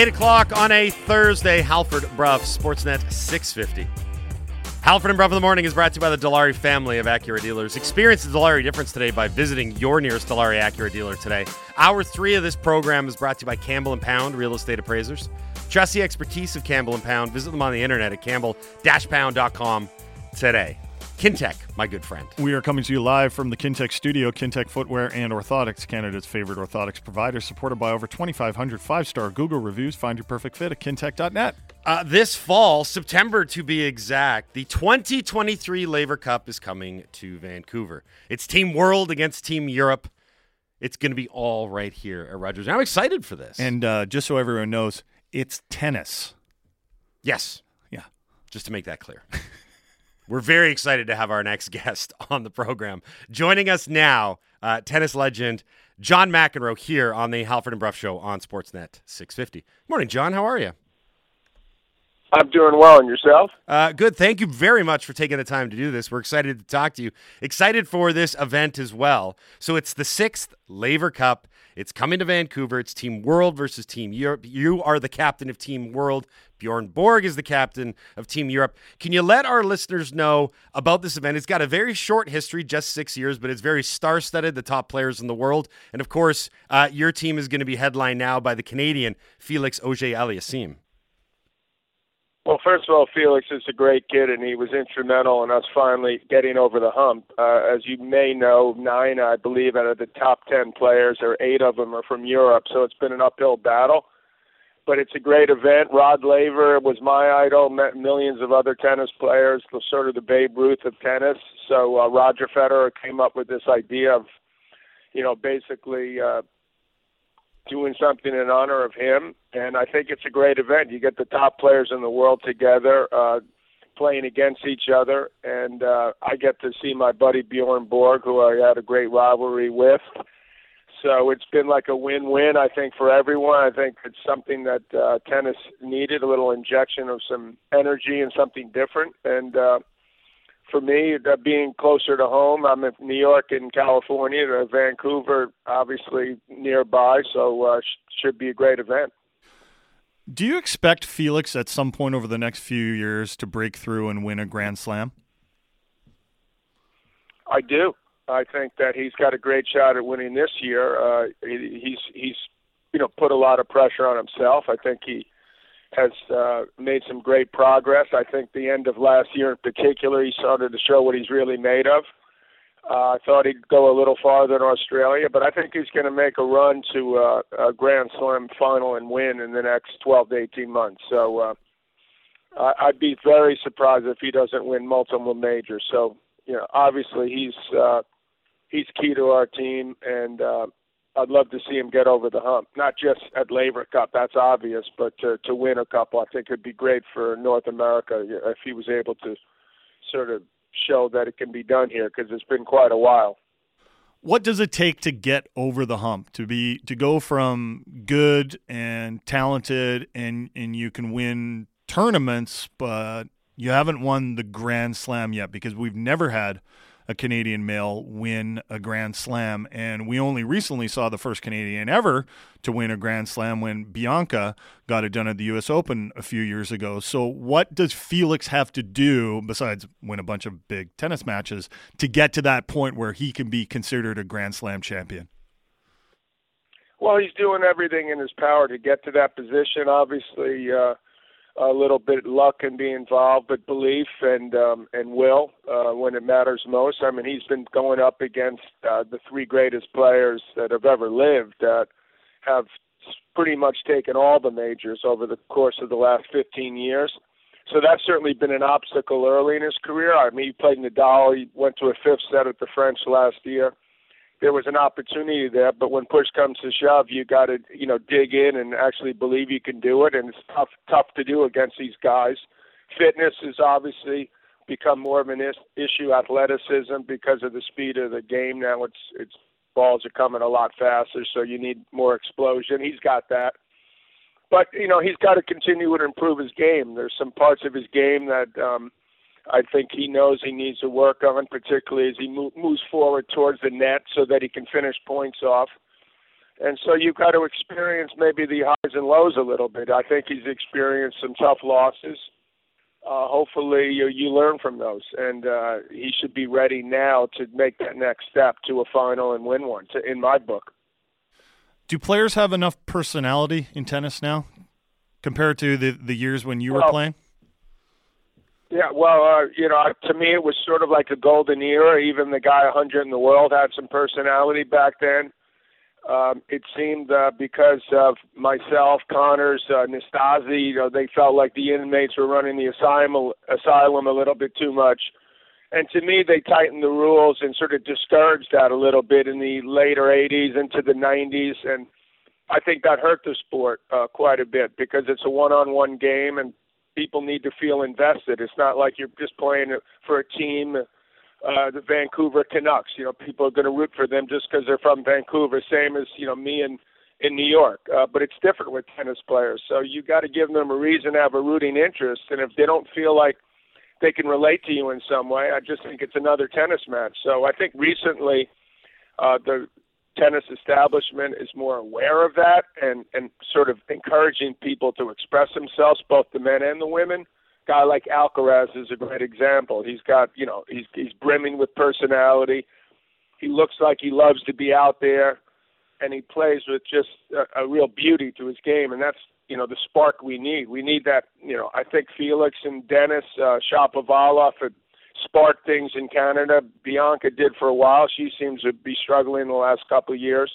8 o'clock on a Thursday, Halford Bruff, Sportsnet 650. Halford and Bruff in the Morning is brought to you by the Dilawri family of Acura dealers. Experience the Dilawri difference today by visiting your nearest Dilawri Acura dealer today. Hour three of this program is brought to you by Campbell and Pound Real Estate Appraisers. Trust the expertise of Campbell and Pound. Visit them on the internet at campbell-pound.com today. Kintec, my good friend. We are coming to you live from the Kintec studio. Kintec Footwear and Orthotics, Canada's favorite orthotics provider, supported by over 2,500 five star Google reviews. Find your perfect fit at kintec.net. Uh, this fall, September to be exact, the 2023 Laver Cup is coming to Vancouver. It's Team World against Team Europe. It's going to be all right here at Rogers. I'm excited for this. And uh, just so everyone knows, it's tennis. yes, Yeah. just to make that clear. We're very excited to have our next guest on the program. Joining us now, uh, tennis legend John McEnroe here on the Halford and Bruff Show on Sportsnet 650. Morning, John. How are you? I'm doing well, and yourself? Uh, good. Thank you very much for taking the time to do this. We're excited to talk to you. Excited for this event as well. So it's the sixth Laver Cup. It's coming to Vancouver. It's Team World versus Team Europe. You are the captain of Team World. Bjorn Borg is the captain of Team Europe. Can you let our listeners know about this event? It's got a very short history, just six years, but it's very star-studded. The top players in the world, and of course, uh, your team is going to be headlined now by the Canadian Felix Auger-Aliassime. Well, first of all, Felix is a great kid, and he was instrumental in us finally getting over the hump. Uh, as you may know, nine, I believe, out of the top ten players, or eight of them, are from Europe. So it's been an uphill battle, but it's a great event. Rod Laver was my idol. Met millions of other tennis players, sort of the Babe Ruth of tennis. So uh, Roger Federer came up with this idea of, you know, basically. Uh, doing something in honor of him, and I think it's a great event. You get the top players in the world together, uh, playing against each other, and uh, I get to see my buddy Bjorn Borg, who I had a great rivalry with. So it's been like a win-win, I think, for everyone. I think it's something that uh, tennis needed—a little injection of some energy and something different. And uh, for me, uh, being closer to home, I'm in New York and California, to Vancouver, obviously nearby, so uh, sh- should be a great event. Do you expect Felix at some point over the next few years to break through and win a Grand Slam? I do. I think that he's got a great shot at winning this year. Uh, he's he's you know put a lot of pressure on himself. I think he has uh, made some great progress. I think the end of last year in particular, he started to show what he's really made of. Uh, I thought he'd go a little farther in Australia, but I think he's going to make a run to uh, a Grand Slam final and win in the next 12 to 18 months. So uh, I- I'd be very surprised if he doesn't win multiple majors. So you know, obviously he's uh, he's key to our team, and uh, I'd love to see him get over the hump. Not just at Laver Cup, that's obvious, but to, to win a couple, I think it'd be great for North America if he was able to sort of show that it can be done here because it's been quite a while. What does it take to get over the hump to be to go from good and talented and and you can win tournaments, but you haven't won the Grand Slam yet because we've never had a Canadian male win a Grand Slam. And we only recently saw the first Canadian ever to win a Grand Slam when Bianca got it done at the U.S. Open a few years ago. So, what does Felix have to do, besides win a bunch of big tennis matches, to get to that point where he can be considered a Grand Slam champion? Well, he's doing everything in his power to get to that position. Obviously, uh, a little bit luck can be involved, but belief and um, and will uh, when it matters most. I mean, he's been going up against uh, the three greatest players that have ever lived that have pretty much taken all the majors over the course of the last 15 years. So that's certainly been an obstacle early in his career. I mean, he played Nadal. He went to a fifth set at the French last year there was an opportunity there, but when push comes to shove, you got to you know dig in and actually believe you can do it, and it's tough tough to do against these guys. Fitness has obviously become more of an is- issue. Athleticism because of the speed of the game now, it's it's balls are coming a lot faster, so you need more explosion. He's got that. But you know he's got to continue to improve his game. There's some parts of his game that um, I think he knows he needs to work on, particularly as he mo- moves forward towards the net, so that he can finish points off. and so you've got to experience maybe the highs and lows a little bit. I think he's experienced some tough losses. Uh, hopefully, you, you learn from those, and uh, he should be ready now to make that next step to a final and win one. To, in my book. Do players have enough personality in tennis now, compared to the the years when you well, were playing? Yeah, well, uh, you know, to me it was sort of like a golden era. Even the guy 100 in the world had some personality back then. Um, it seemed uh, because of myself, Connors, uh, Nastase, you know, they felt like the inmates were running the asylum, asylum a little bit too much. And to me, they tightened the rules and sort of discouraged that a little bit in the later 80s into the 90s. And I think that hurt the sport uh, quite a bit because it's a one-on-one game and people need to feel invested. It's not like you're just playing for a team uh, the Vancouver Canucks. You know, people are going to root for them just because they're from Vancouver, same as you know me and in New York. Uh, but it's different with tennis players. So you got to give them a reason to have a rooting interest, and if they don't feel like they can relate to you in some way, I just think it's another tennis match. So I think recently uh, the tennis establishment is more aware of that and and sort of encouraging people to express themselves, both the men and the women guy like Alcaraz is a great example. He's got, you know, he's he's brimming with personality. He looks like he loves to be out there, and he plays with just a, a real beauty to his game, and that's you know the spark we need. We need that. You know, I think Felix and Denis uh, Shapovalov had sparked things in Canada. Bianca did for a while. She seems to be struggling the last couple of years.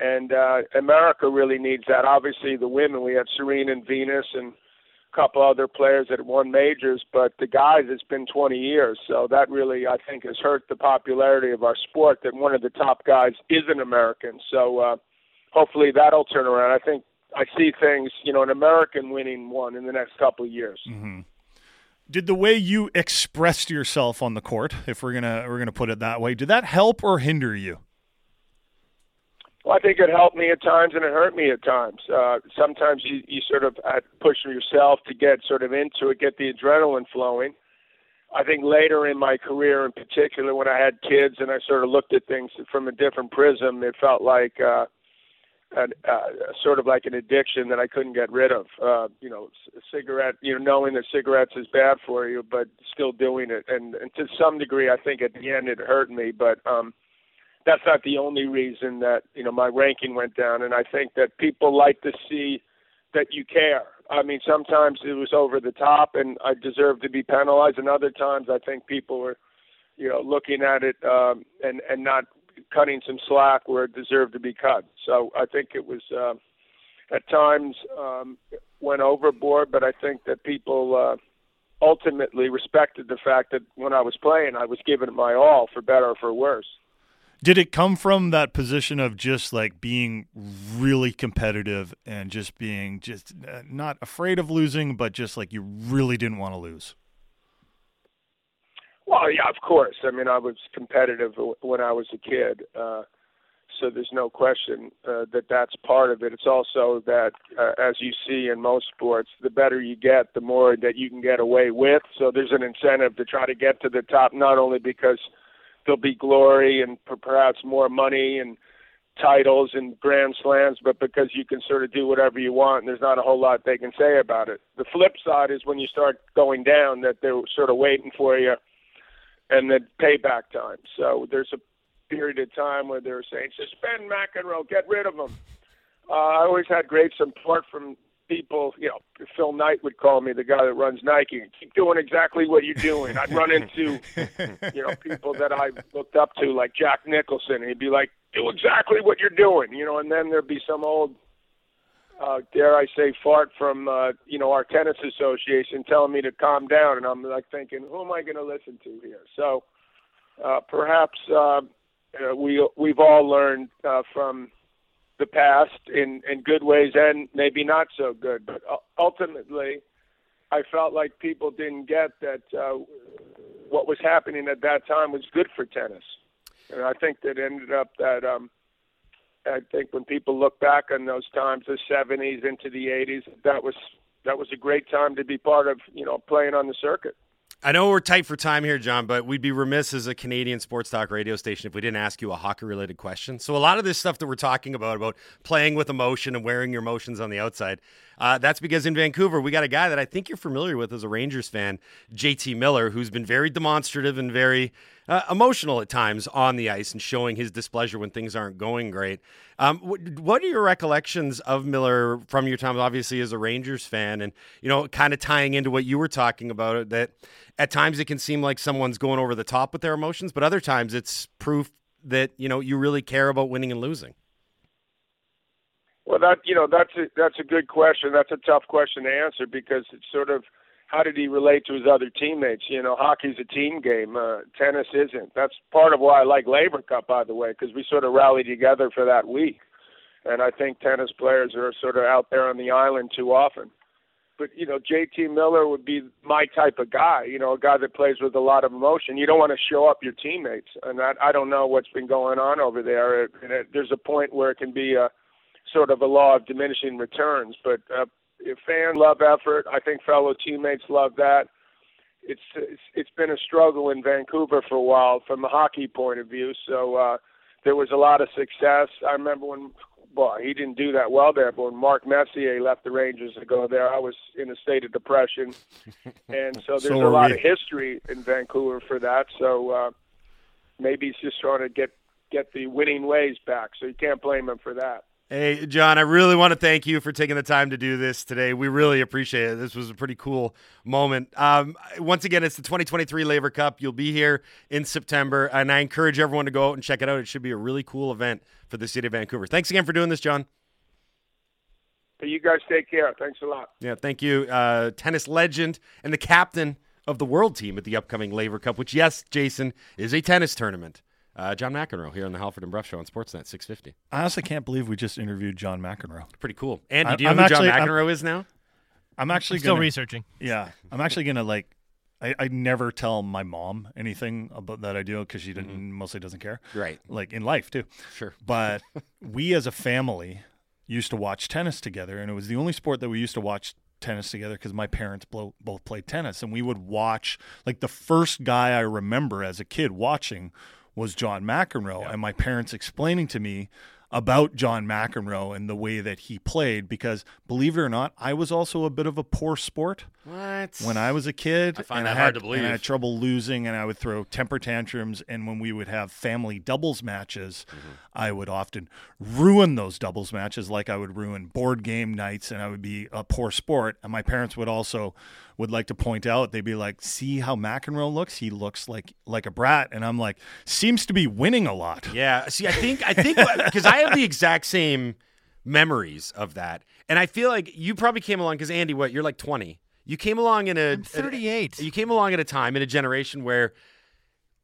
And uh, America really needs that. Obviously, the women. We had Serena and Venus, and a couple other players that won majors, but the guys, it's been 20 years. So that really, I think, has hurt the popularity of our sport that one of the top guys is an American. So uh, hopefully that'll turn around. I think I see things, you know, an American winning one in the next couple of years. Mm-hmm. Did the way you expressed yourself on the court, if we're gonna we're gonna put it that way, did that help or hinder you? Well, I think it helped me at times and it hurt me at times. Uh, sometimes you, you sort of push yourself to get sort of into it, get the adrenaline flowing. I think later in my career, in particular, when I had kids and I sort of looked at things from a different prism, it felt like uh, an, uh, sort of like an addiction that I couldn't get rid of. Uh, you know, a cigarette, you know, knowing that cigarettes is bad for you, but still doing it. And, and to some degree, I think at the end it hurt me. But um, that's not the only reason that you know my ranking went down, and I think that people like to see that you care. I mean, sometimes it was over the top, and I deserved to be penalized, and other times I think people were, you know, looking at it um, and and not cutting some slack where it deserved to be cut. So I think it was uh, at times um, went overboard, but I think that people. Uh, ultimately respected the fact that when I was playing, I was giving it my all, for better or for worse. Did it come from that position of just like being really competitive and just being just uh, not afraid of losing, but just like you really didn't want to lose? Well, yeah, of course. I mean, I was competitive when I was a kid, uh, so there's no question uh, that that's part of it. It's also that, uh, as you see in most sports, the better you get, the more that you can get away with. So there's an incentive to try to get to the top, not only because – there'll be glory and perhaps more money and titles and grand slams, but because you can sort of do whatever you want and there's not a whole lot they can say about it. The flip side is when you start going down that they're sort of waiting for you and then payback time. So there's a period of time where they're saying, suspend McEnroe, get rid of him. Uh, I always had great support from people, you know, Phil Knight would call me the guy that runs Nike. Keep doing exactly what you're doing. I'd run into, you know, people that I looked up to like Jack Nicholson, and he'd be like, "Do exactly what you're doing," you know. And then there'd be some old, uh, dare I say, fart from, uh, you know, our tennis association telling me to calm down, and I'm like thinking, who am I going to listen to here? So, uh, perhaps uh, uh, we we've all learned uh, from the past in in good ways and maybe not so good. But ultimately, I felt like people didn't get that uh, what was happening at that time was good for tennis, and I think that ended up that. um I think when people look back on those times, the '70s into the '80s, that was that was a great time to be part of, you know, playing on the circuit. I know we're tight for time here, John, but we'd be remiss as a Canadian sports talk radio station if we didn't ask you a hockey related question. So, a lot of this stuff that we're talking about, about playing with emotion and wearing your emotions on the outside, uh, that's because in Vancouver, we got a guy that I think you're familiar with as a Rangers fan, JT Miller, who's been very demonstrative and very uh, emotional at times on the ice and showing his displeasure when things aren't going great. Um, what, what, are your recollections of Miller from your time, obviously, as a Rangers fan, and you know, kind of tying into what you were talking about that at times it can seem like someone's going over the top with their emotions, but other times it's proof that you know you really care about winning and losing. Well, that you know that's a that's a good question. That's a tough question to answer because it's sort of how did he relate to his other teammates? You know, hockey's a team game. Uh, tennis isn't. That's part of why I like Laver Cup, by the way, because we sort of rally together for that week. And I think tennis players are sort of out there on the island too often. But you know, JT Miller would be my type of guy. You know, a guy that plays with a lot of emotion. You don't want to show up your teammates, and that, I don't know what's been going on over there. And it, there's a point where it can be a sort of a law of diminishing returns. But uh, fans love effort. I think fellow teammates love that. It's, it's it's been a struggle in Vancouver for a while from a hockey point of view. So uh, there was a lot of success. I remember when well he didn't do that well there, but when Mark Messier left the Rangers to go there, I was in a state of depression, and so there's so a lot we. of history in Vancouver for that. So uh, maybe he's just trying to get get the winning ways back. So you can't blame him for that. Hey, John, I really want to thank you for taking the time to do this today. We really appreciate it. This was a pretty cool moment. Um, once again, it's the 2023 Laver Cup. You'll be here in September, and I encourage everyone to go out and check it out. It should be a really cool event for the city of Vancouver. Thanks again for doing this, John. You guys take care. Thanks a lot. Yeah, thank you. Uh, tennis legend and the captain of the world team at the upcoming Laver Cup, which, yes, Jason, is a tennis tournament. Uh, John McEnroe here on the Halford and Bruff Show on Sportsnet 650. I honestly can't believe we just interviewed John McEnroe. Pretty cool. And do you know I'm who actually, John McEnroe I'm, is now? I'm actually I'm still researching. Yeah, I'm actually gonna like. I, I never tell my mom anything about that I do because she mm-hmm. mostly doesn't care. Right. Like in life too. Sure. But we as a family used to watch tennis together, and it was the only sport that we used to watch tennis together because my parents both both played tennis, and we would watch. Like the first guy I remember as a kid watching was John McEnroe, and my parents explaining to me about John McEnroe and the way that he played because believe it or not, I was also a bit of a poor sport. What? When I was a kid, I find that I hard had, to believe. I had trouble losing, and I would throw temper tantrums. And when we would have family doubles matches, mm-hmm. I would often ruin those doubles matches, like I would ruin board game nights, and I would be a poor sport. And my parents would also would like to point out. They'd be like, "See how McEnroe looks? He looks like like a brat." And I'm like, "Seems to be winning a lot." Yeah. See, I think I think because I have the exact same memories of that, and I feel like you probably came along because Andy, what you're like 20. You came along in a I'm 38. A, you came along at a time in a generation where,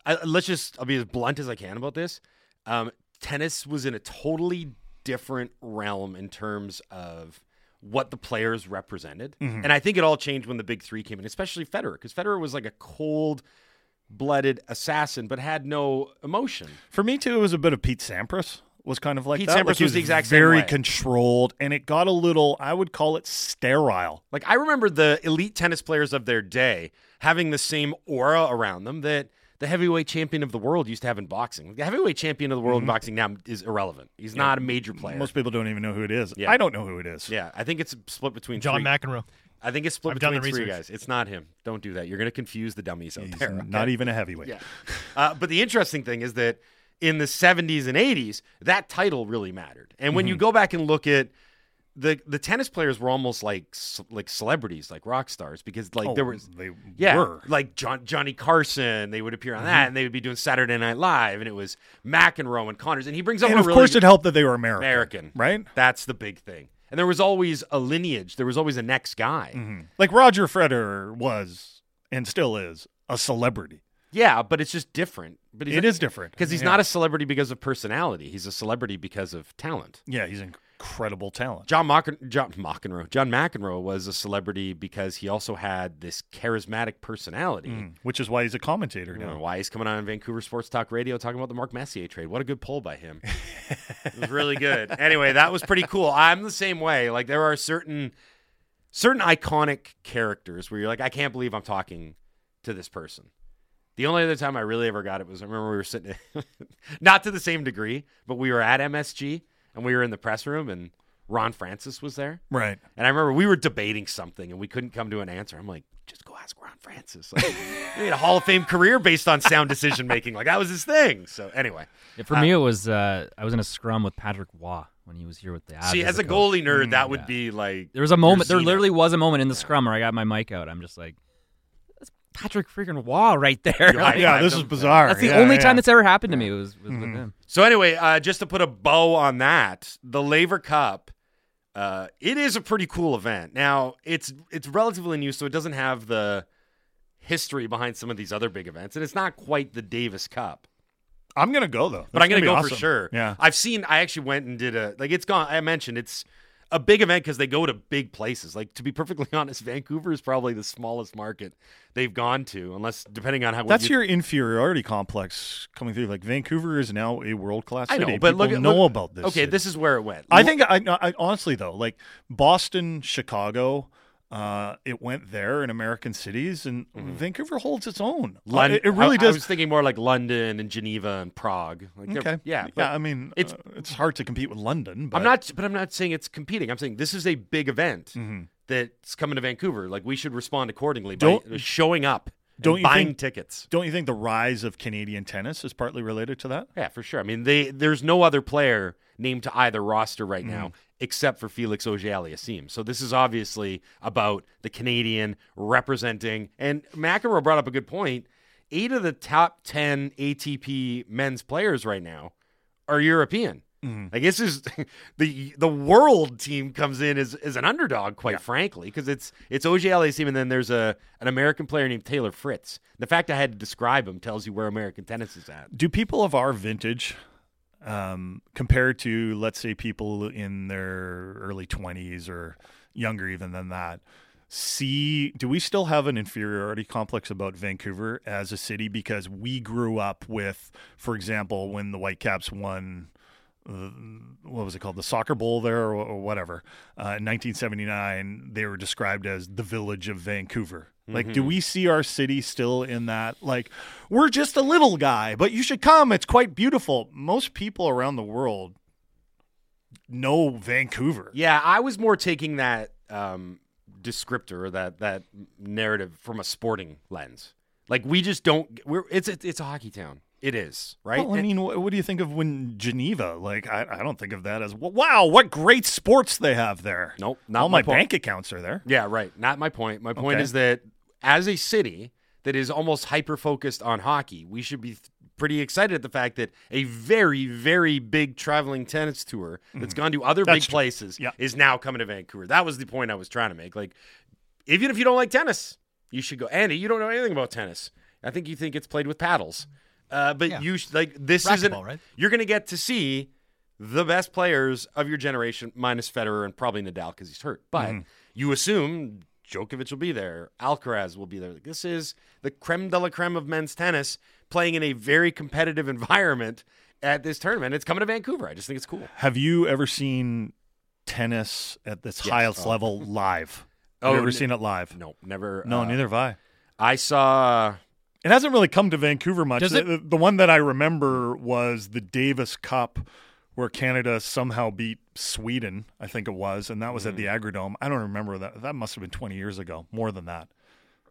uh, let's just I'll be as blunt as I can about this. Um, tennis was in a totally different realm in terms of what the players represented. Mm-hmm. And I think it all changed when the big three came in, especially Federer, because Federer was like a cold blooded assassin, but had no emotion. For me, too, it was a bit of Pete Sampras. Was kind of like Pete that. Sampras like was, was, the exact very controlled, and it got a little. I would call it sterile. Like I remember the elite tennis players of their day having the same aura around them that the heavyweight champion of the world used to have in boxing. The heavyweight champion of the world mm-hmm. in boxing now is irrelevant. He's yeah. not a major player. Most people don't even know who it is. Yeah. I don't know who it is. Yeah, I think it's split between John three. McEnroe. I think it's split I've between three guys. It's not him. Don't do that. You're going to confuse the dummies out He's there. Not even a heavyweight. Yeah. uh, but the interesting thing is that in the 70s and 80s, that title really mattered. And when mm-hmm. you go back and look at the the tennis players were almost like like celebrities, like rock stars, because like oh, there was they yeah, were. like John, Johnny Carson. They would appear on mm-hmm. that, and they would be doing Saturday Night Live, and it was McEnroe and Connors, and he brings up and of really course it helped that they were American, American, right? That's the big thing. And there was always a lineage. There was always a next guy. Mm-hmm. Like Roger Federer was and still is a celebrity. Yeah, but it's just different. But it is different because he's yeah. not a celebrity because of personality. He's a celebrity because of talent. Yeah, he's incredible talent. John, Mocken- John McEnroe. John McEnroe was a celebrity because he also had this charismatic personality, mm, which is why he's a commentator now. Know, why he's coming on Vancouver Sports Talk Radio talking about the Mark Messier trade. What a good pull by him. it was really good. Anyway, that was pretty cool. I'm the same way. Like there are certain certain iconic characters where you're like, I can't believe I'm talking to this person. The only other time I really ever got it was I remember we were sitting, not to the same degree, but we were at MSG and we were in the press room and Ron Francis was there. Right. And I remember we were debating something and we couldn't come to an answer. I'm like, just go ask Ron Francis. Like, he had a Hall of Fame career based on sound decision making. Like that was his thing. So anyway, Yeah, for me, it was uh, I was in a scrum with Patrick Roy when he was here with the Avs. see, as a coach. goalie nerd, that would yeah. be like There was a moment. There Zenith. literally was a moment in the scrum where I got my mic out. I'm just like, that's Patrick freaking Roy right there. You're Like, Yeah, this is bizarre. that's the Yeah, only yeah. time that's ever happened to me was, was with him. So anyway, uh, just to put a bow on that, the Laver Cup, uh, it is a pretty cool event. Now it's it's relatively new, so it doesn't have the history behind some of these other big events, and it's not quite the Davis Cup. I'm gonna go though. But I'm gonna be go awesome. for sure. Yeah. I've seen. I actually went and did a like. It's gone. I mentioned it's a big event because they go to big places. Like to be perfectly honest, Vancouver is probably the smallest market they've gone to, unless depending on how That's you, your inferiority complex coming through. Like Vancouver is now a world class I city. know, but People look at know look- about this. Okay, city. this is where it went. I think I, I honestly though, like Boston, Chicago, uh, it went there in American cities, and Vancouver holds its own. Lon- Uh, it, it really. I, I does. was thinking more like London and Geneva and Prague. Like okay, yeah, yeah. I mean, it's- it's it's hard to compete with London. But I'm not, but I'm not saying it's competing. I'm saying this is a big event Mm-hmm. that's coming to Vancouver. Like we should respond accordingly Don't- by showing up, don't you buying think- tickets. Don't you think the rise of Canadian tennis is partly related to that? Yeah, for sure. I mean, they there's no other player named to either roster right Mm-hmm. now except for Felix Auger-Aliassime. So this is obviously about the Canadian representing. And McEnroe brought up a good point. Eight of the top ten ATP men's players right now are European. Mm-hmm. Like this is the the world team comes in as, as an underdog, quite frankly, because it's it's Auger-Aliassime and then there's a an American player named Taylor Fritz. The fact I had to describe him tells you where American tennis is at. Do people of our vintage, um, compared to let's say people in their early twenties or younger even than that, see? Do we still have an inferiority complex about Vancouver as a city because we grew up with, for example, when the Whitecaps won? What was it called? The soccer bowl there, or, or whatever. Uh, in 1979, they were described as the village of Vancouver. Like, do we see our city still in that? Like, we're just a little guy, but you should come. It's quite beautiful. Most people around the world know Vancouver. Yeah, I was more taking that um, descriptor or that that narrative from a sporting lens. Like we just don't. We're it's it's, it's a hockey town. It is right. Well, I mean, what, what do you think of when Geneva? Like, I, I don't think of that as wow, what great sports they have there. Nope, not all my my bank accounts are there. yeah, right. Not my point. My point Okay. is that as a city that is almost hyper focused on hockey, we should be th- pretty excited at the fact that a very very big traveling tennis tour that's gone to other Mm-hmm. That's big true. places Yeah. is now coming to Vancouver. That was the point I was trying to make. Like, even if you don't like tennis, you should go. Andy, you don't know anything about tennis. I think you think it's played with paddles. Uh, but Yeah. you, sh- like, this isn't, right? you're going to get to see the best players of your generation, minus Federer and probably Nadal because he's hurt. But Mm-hmm. you assume Djokovic will be there, Alcaraz will be there. This is the creme de la creme of men's tennis playing in a very competitive environment at this tournament. It's coming to Vancouver. I just think it's cool. Have you ever seen tennis at this highest Oh. level live? Oh, Have you ever n- seen it live? No, never. No, uh, neither have I. I saw. It hasn't really come to Vancouver much. Does it- the, the one that I remember was the Davis Cup, where Canada somehow beat Sweden. I think it was, and that was at the Mm. Agrodome. I don't remember that. That must have been twenty years ago, more than that.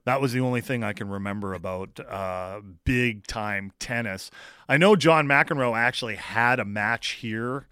That was the only thing I can remember about uh, big time tennis. I know John McEnroe actually had a match here.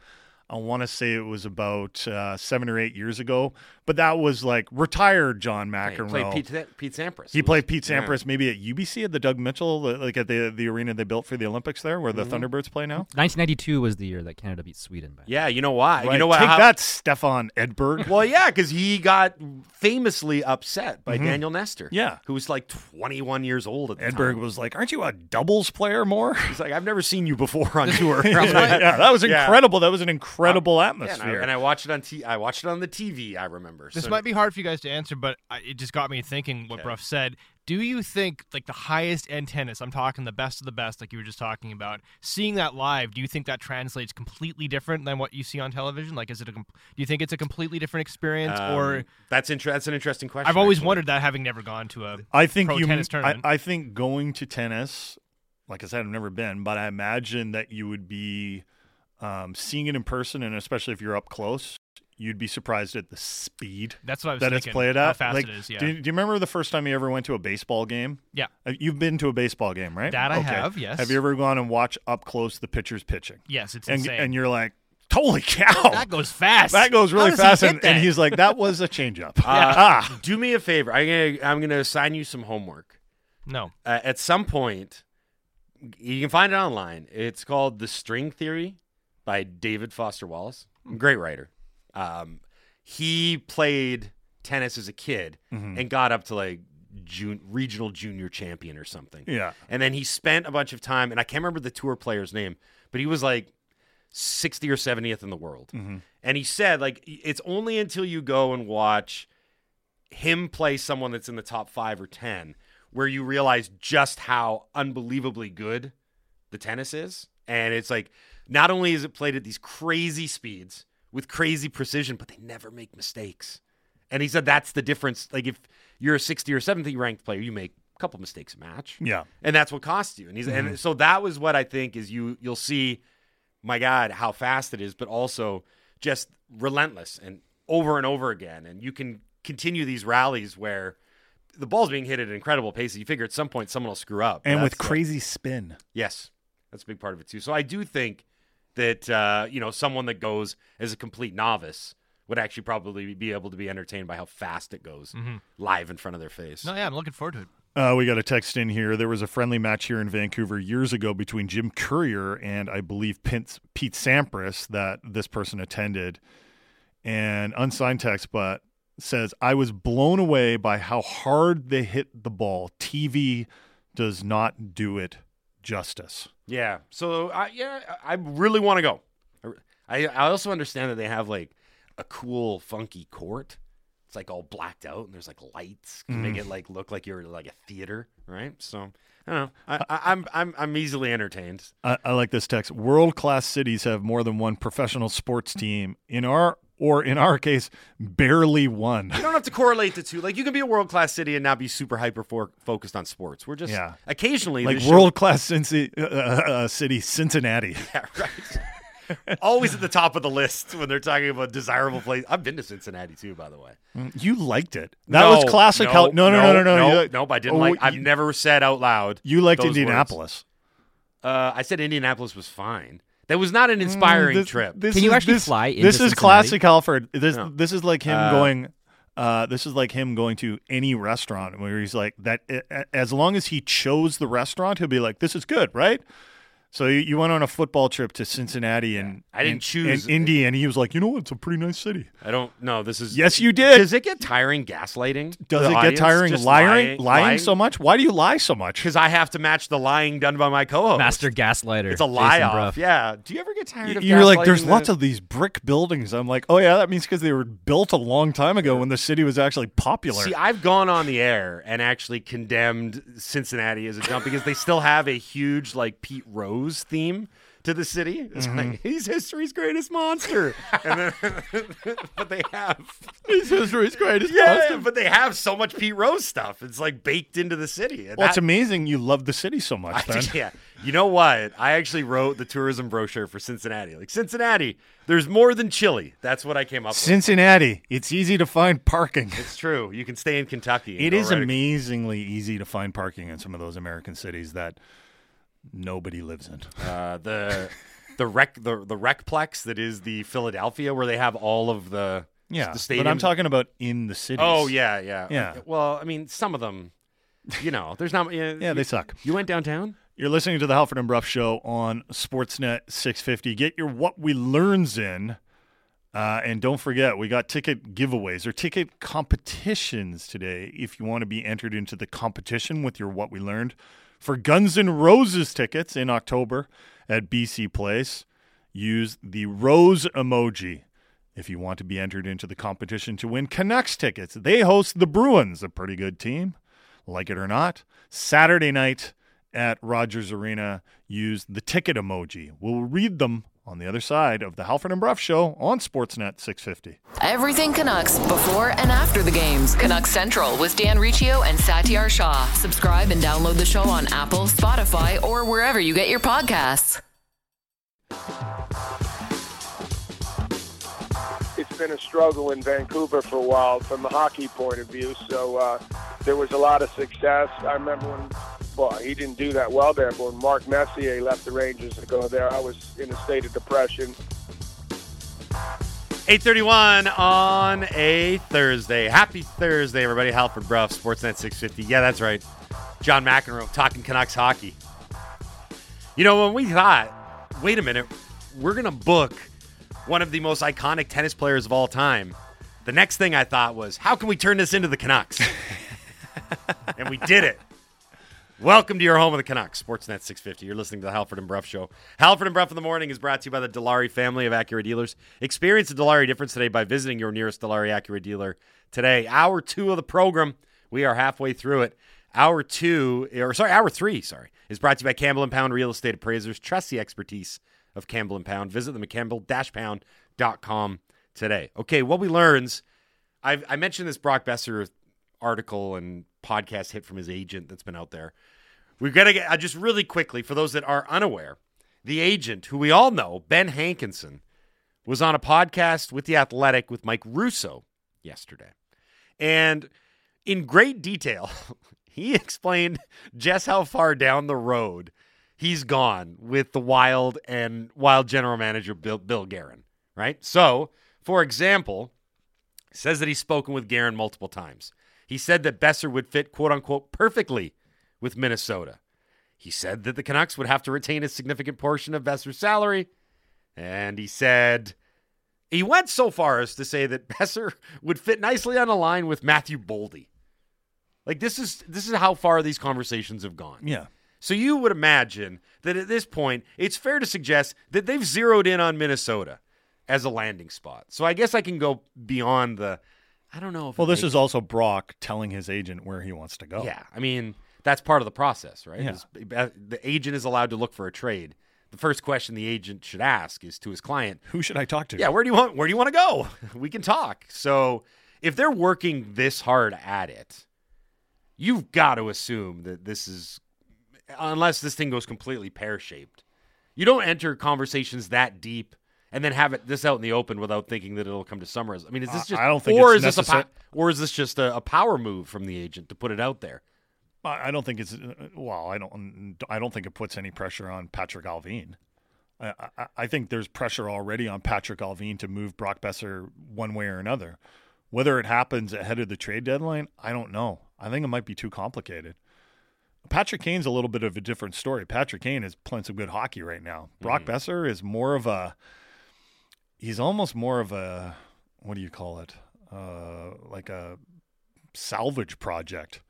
I want to say it was about uh, seven or eight years ago, but that was like retired John He McEnroe. played Pete, Pete Sampras. He It played was- Pete yeah. Sampras maybe at UBC at the Doug Mitchell, like at the the arena they built for the Olympics there, where the Thunderbirds play now. 1992 was the year that Canada beat Sweden. By Yeah, you know why? You know what? Take how- that, Stefan Edberg. Well, yeah, because he got famously upset by Daniel Nestor. Mm-hmm. Yeah. who was like 21 years old at the Edberg time. was like, "Aren't you a doubles player more?" He's like, I've never seen you before on tour. I'm yeah, that was Yeah. incredible. That was an incredible Yeah, and, I, atmosphere. and I watched it on t- I watched it on the TV. I remember. This So- might be hard for you guys to answer, but I, it just got me thinking what Okay. Bruff said. Do you think like the highest end tennis? I'm talking the best of the best, like you were just talking about. Seeing that live, do you think that translates completely different than what you see on television? Like, is it a? Do you think it's a completely different experience, or Um, that's inter- That's an interesting question. I've always actually. wondered that, having never gone to a. I think pro you. tennis I, tournament. I think going to tennis, like I said, I've never been, but I imagine that you would be um, seeing it in person, and especially if you're up close, you'd be surprised at the speed That's what I was that thinking. it's played How at. fast like, it is. Yeah. do, you- do you remember the first time you ever went to a baseball game? Yeah. Uh, You've been to a baseball game, right? That I Okay. have, yes. Have you ever gone and watched up close the pitchers pitching? yes, it's And, insane. and you're like, holy cow. that goes fast. That goes really does he fast, and, and he's like, "That was a changeup." Uh, Ah, Do me a favor. I'm gonna I'm gonna assign you some homework. no. Uh, at some point, you can find it online. It's called "The String Theory" by David Foster Wallace. Great writer. Um, he played tennis as a kid and got up to like jun- regional junior champion or something. yeah. And then he spent a bunch of time, and I can't remember the tour player's name, but he was like 60 or 70th in the world. And he said, like, it's only until you go and watch him play someone that's in the top five or 10 where you realize just how unbelievably good the tennis is. And it's like, not only is it played at these crazy speeds with crazy precision, but they never make mistakes. And he said that's the difference. Like, if you're a 60 or 70 ranked player, you make a couple mistakes a match Yeah. and that's what costs you. And he's and mm-hmm. so that was what I think is you you'll see, my God, how fast it is, but also just relentless and over and over again. And you can continue these rallies where the ball's being hit at an incredible pace. You figure at some point someone will screw up. And with crazy spin. yes, that's a big part of it too. So I do think that uh, you know someone that goes as a complete novice would actually probably be able to be entertained by how fast it goes live in front of their face. No, yeah, I'm looking forward to it. Uh, we got a text in here. There was a friendly match here in Vancouver years ago between Jim Courier and I believe Pete, Pete Sampras that this person attended. And unsigned text, but says, I was blown away by how hard they hit the ball. TV does not do it justice. Yeah. So I yeah, I really want to go. I I also understand that they have like a cool, funky court. It's like all blacked out, and there's like lights to make it mm. like look like you're like a theater, right? So I don't know. I, I, uh, I'm I'm I'm easily entertained. I, I like this text. World class cities have more than one professional sports team. In our or in our case, barely one. You don't have to correlate the two. Like you can be a world class city and not be super hyper focused on sports. We're just Yeah. occasionally Like world class Cincy, uh, uh, city, Cincinnati. Yeah, right. Always at the top of the list when they're talking about desirable place. I've been to Cincinnati too, by the way. You liked it. That was classic. No, Hel- no, no, no, no, no. no. You- Nope, I didn't Oh, like. I've you- never said out loud. You liked. Indianapolis. Uh, I said Indianapolis was fine. That was not an inspiring Mm, This- trip. this Can you is- actually this- fly into This is Cincinnati? classic Halford. This No. this is like him Uh, going. Uh, this is like him going to any restaurant where he's like that. As long as he chose the restaurant, he'll be like, "This is good, right?" So you, you went on a football trip to Cincinnati and I didn't and- choose- and Indy, and he was like, "You know what? It's a pretty nice city." I don't know. This is Yes, you did. Does it get tiring gaslighting? Does the it get tiring Just lying, lying, so much? Why do you lie so much? Because I have to match the lying done by my co-host. Master gaslighter. It's a lie Jason off. Bruff. Yeah. Do you ever get tired of? You're like, there's gaslighting lots of these brick buildings. I'm like, oh yeah, that means because they were built a long time ago when the city was actually popular. See, I've gone on the air and actually condemned Cincinnati as a dump because they still have a huge like Pete Rose theme to the city. It's Mm-hmm. like he's history's greatest monster, and then, but they have He's history's greatest yeah, but they have so much Pete Rose stuff. It's like baked into the city. And Well, it's amazing you love the city so much, I- then. yeah, you know what? I actually wrote the tourism brochure for Cincinnati. Like Cincinnati, there's more than chili. That's what I came up with. Cincinnati, it's easy to find parking. It's true. You can stay in Kentucky. It is right- amazingly easy to find parking in some of those American cities that nobody lives in. uh, the the rec the the recplex that is the Philadelphia where they have all of the Yeah, the stadiums. but I'm talking about in the city. Oh yeah, yeah, Yeah. Well, I mean, some of them, you know, there's not. Yeah, Yeah, they suck. You went downtown. You're listening to the Halford and Bruff Show on Sportsnet 650. Get your What We Learns in. Uh, and don't forget, we got ticket giveaways or ticket competitions today if you want to be entered into the competition with your What We Learned. For Guns N' Roses tickets in October at BC Place, use the rose emoji if you want to be entered into the competition to win Canucks tickets. They host the Bruins, a pretty good team. like it or not. Saturday night at Rogers Arena, use the ticket emoji. We'll read them on the other side of the Halford and Bruff Show on Sportsnet 650. Everything Canucks before and after the games. Canucks Central with Dan Riccio and Satiar Shah. Subscribe and download the show on Apple, Spotify, or wherever you get your podcasts. It's been a struggle in Vancouver for a while from the hockey point of view. So uh, there was a lot of success. I remember when well, he didn't do that well there, but when Mark Messier left the Rangers to go there, I was in a state of depression. 831 on a Thursday. Happy Thursday, everybody. Halford Bruff, Sportsnet 650. Yeah, that's right. John McEnroe talking Canucks hockey. You know, when we thought, wait a minute, we're going to book one of the most iconic tennis players of all time, the next thing I thought was, how can we turn this into the Canucks? and we did it. Welcome to your home of the Canucks, Sportsnet 650. You're listening to the Halford and Bruff Show. Halford and Bruff in the morning is brought to you by the Dilawri family of Acura dealers. Experience the Dilawri difference today by visiting your nearest Dilawri Acura dealer today. Hour two of the program, we are halfway through it. Hour two, or sorry, hour three, sorry, is brought to you by Campbell and Pound Real Estate Appraisers. Trust the expertise of Campbell and Pound. Visit them at campbell-pound.com today. Okay, what we learns, I've, I mentioned this Brock Boeser article and podcast hit from his agent that's been out there. We've got to get uh, just really quickly for those that are unaware. The agent, who we all know, Ben Hankinson, was on a podcast with the Athletic with Mike Russo yesterday, and in great detail, he explained just how far down the road he's gone with the Wild and Wild general manager Bill, Bill Guerin. Right. So, for example, says that he's spoken with Guerin multiple times. He said that Boeser would fit quote unquote perfectly with Minnesota. He said that the Canucks would have to retain a significant portion of Boeser's salary. And he said he went so far as to say that Boeser would fit nicely on a line with Matthew Boldy. Like this is this is how far these conversations have gone. Yeah. So you would imagine that at this point, it's fair to suggest that they've zeroed in on Minnesota as a landing spot. So I guess I can go beyond the I don't know if Well, this makes- is also Brock telling his agent where he wants to go. yeah. I mean, that's part of the process, right? Yeah. The agent is allowed to look for a trade. The first question the agent should ask is to his client, Who should I talk to? "Yeah, where do you want where do you want to go? We can talk." So, if they're working this hard at it, you've got to assume that this is unless this thing goes completely pear-shaped. You don't enter conversations that deep and then have it this out in the open without thinking that it'll come to summer. I mean, is this just I don't think or is this a po- or is this just a, a power move from the agent to put it out there? I don't think it's uh, well. I don't. I don't think it puts any pressure on Patrick Allvin. I, I, I think there's pressure already on Patrick Allvin to move Brock Boeser one way or another. Whether it happens ahead of the trade deadline, I don't know. I think it might be too complicated. Patrick Kane's a little bit of a different story. Patrick Kane is playing some good hockey right now. Brock Boeser is more of a. He's almost more of a. What do you call it? Uh, like a salvage project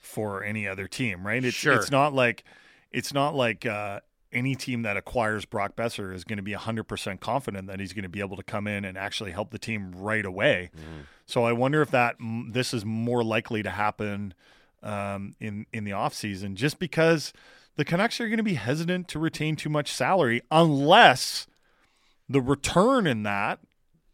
for any other team, right? It's Sure. it's not like it's not like uh, any team that acquires Brock Boeser is going to be 100% confident that he's going to be able to come in and actually help the team right away. So I wonder if that this is more likely to happen um, in in the offseason just because the Canucks are going to be hesitant to retain too much salary unless the return in that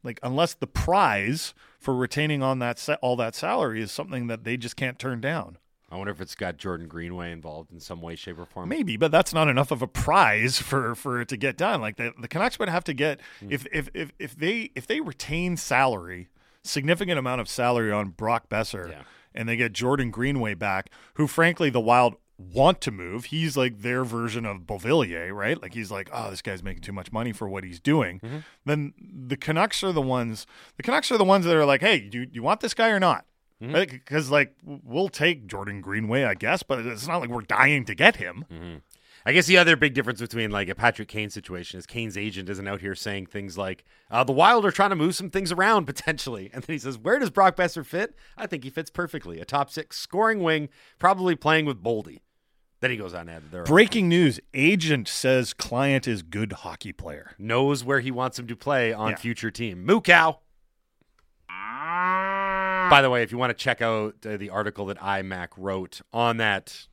like unless the prize for retaining on that sa- all that salary is something that they just can't turn down. I wonder if it's got Jordan Greenway involved in some way, shape, or form. Maybe, but that's not enough of a prize for for it to get done. Like the the Canucks would have to get mm. if if if if they if they retain salary, significant amount of salary on Brock Boeser, Yeah. and they get Jordan Greenway back, who frankly the Wild want to move. He's like their version of Beauvillier, right? Like he's like, oh, this guy's making too much money for what he's doing. Mm-hmm. Then the Canucks are the ones. The Canucks are the ones that are like, hey, do you want this guy or not? Mm-hmm. Because like we'll take Jordan Greenway, I guess, but it's not like we're dying to get him. Mm-hmm. I guess the other big difference between like a Patrick Kane situation is Kane's agent isn't out here saying things like uh, the Wild are trying to move some things around potentially, and then he says, "Where does Brock Boeser fit? I think he fits perfectly. A top six scoring wing, probably playing with Boldy." Then he goes on to add there Breaking news: Agent says client is good hockey player. knows where he wants him to play on Yeah. future team. Moo cow. By the way, if you want to check out uh, the article that iMac wrote on that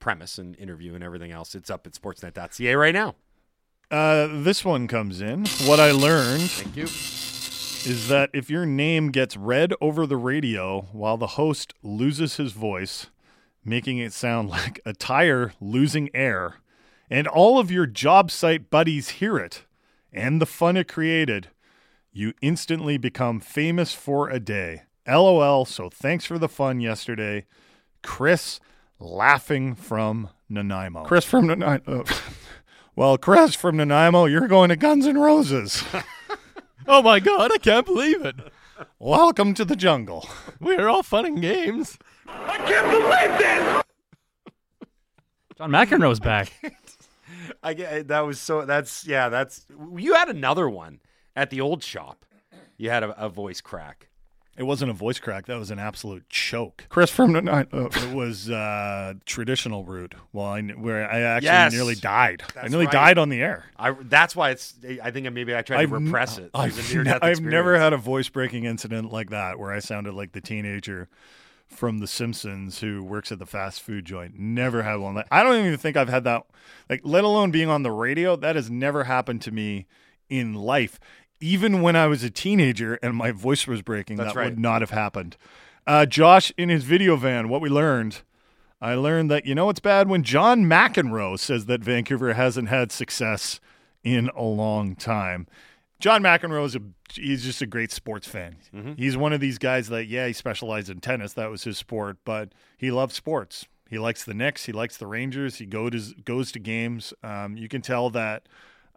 premise and interview and everything else, it's up at sportsnet.ca right now. Uh, this one comes in. What I learned Thank you. is that if your name gets read over the radio while the host loses his voice, making it sound like a tire losing air, and all of your job site buddies hear it and the fun it created, you instantly become famous for a day. LOL. So thanks for the fun yesterday. Chris laughing from Nanaimo. Chris from Nanaimo. well, Chris from Nanaimo, you're going to Guns N' Roses. Oh my god, I can't believe it. Welcome to the jungle. We're all fun and games. I can't believe this. John McEnroe's back. I get that was so. That's yeah. That's you had another one at the old shop. You had a, a voice crack. It wasn't a voice crack. That was an absolute choke. Chris from Nanaimo. it was uh, traditional route. Well, I, where I actually Yes. nearly died. I nearly right. died on the air. I that's why it's. I think maybe I tried to n- repress it. It was I've, a near-death I've never had a voice breaking incident like that where I sounded like the teenager from The Simpsons who works at the fast food joint. Never had one. Like, I don't even think I've had that. Like, let alone being on the radio. That has never happened to me in life. Even when I was a teenager and my voice was breaking, That's that right. would not have happened. Uh, Josh, in his video van, what we learned. I learned that you know it's bad when John McEnroe says that Vancouver hasn't had success in a long time. John McEnroe is a he's just a great sports fan. He's one of these guys that yeah, he specialized in tennis, that was his sport, but he loves sports. He likes the Knicks, he likes the Rangers, he goes goes to games. Um, you can tell that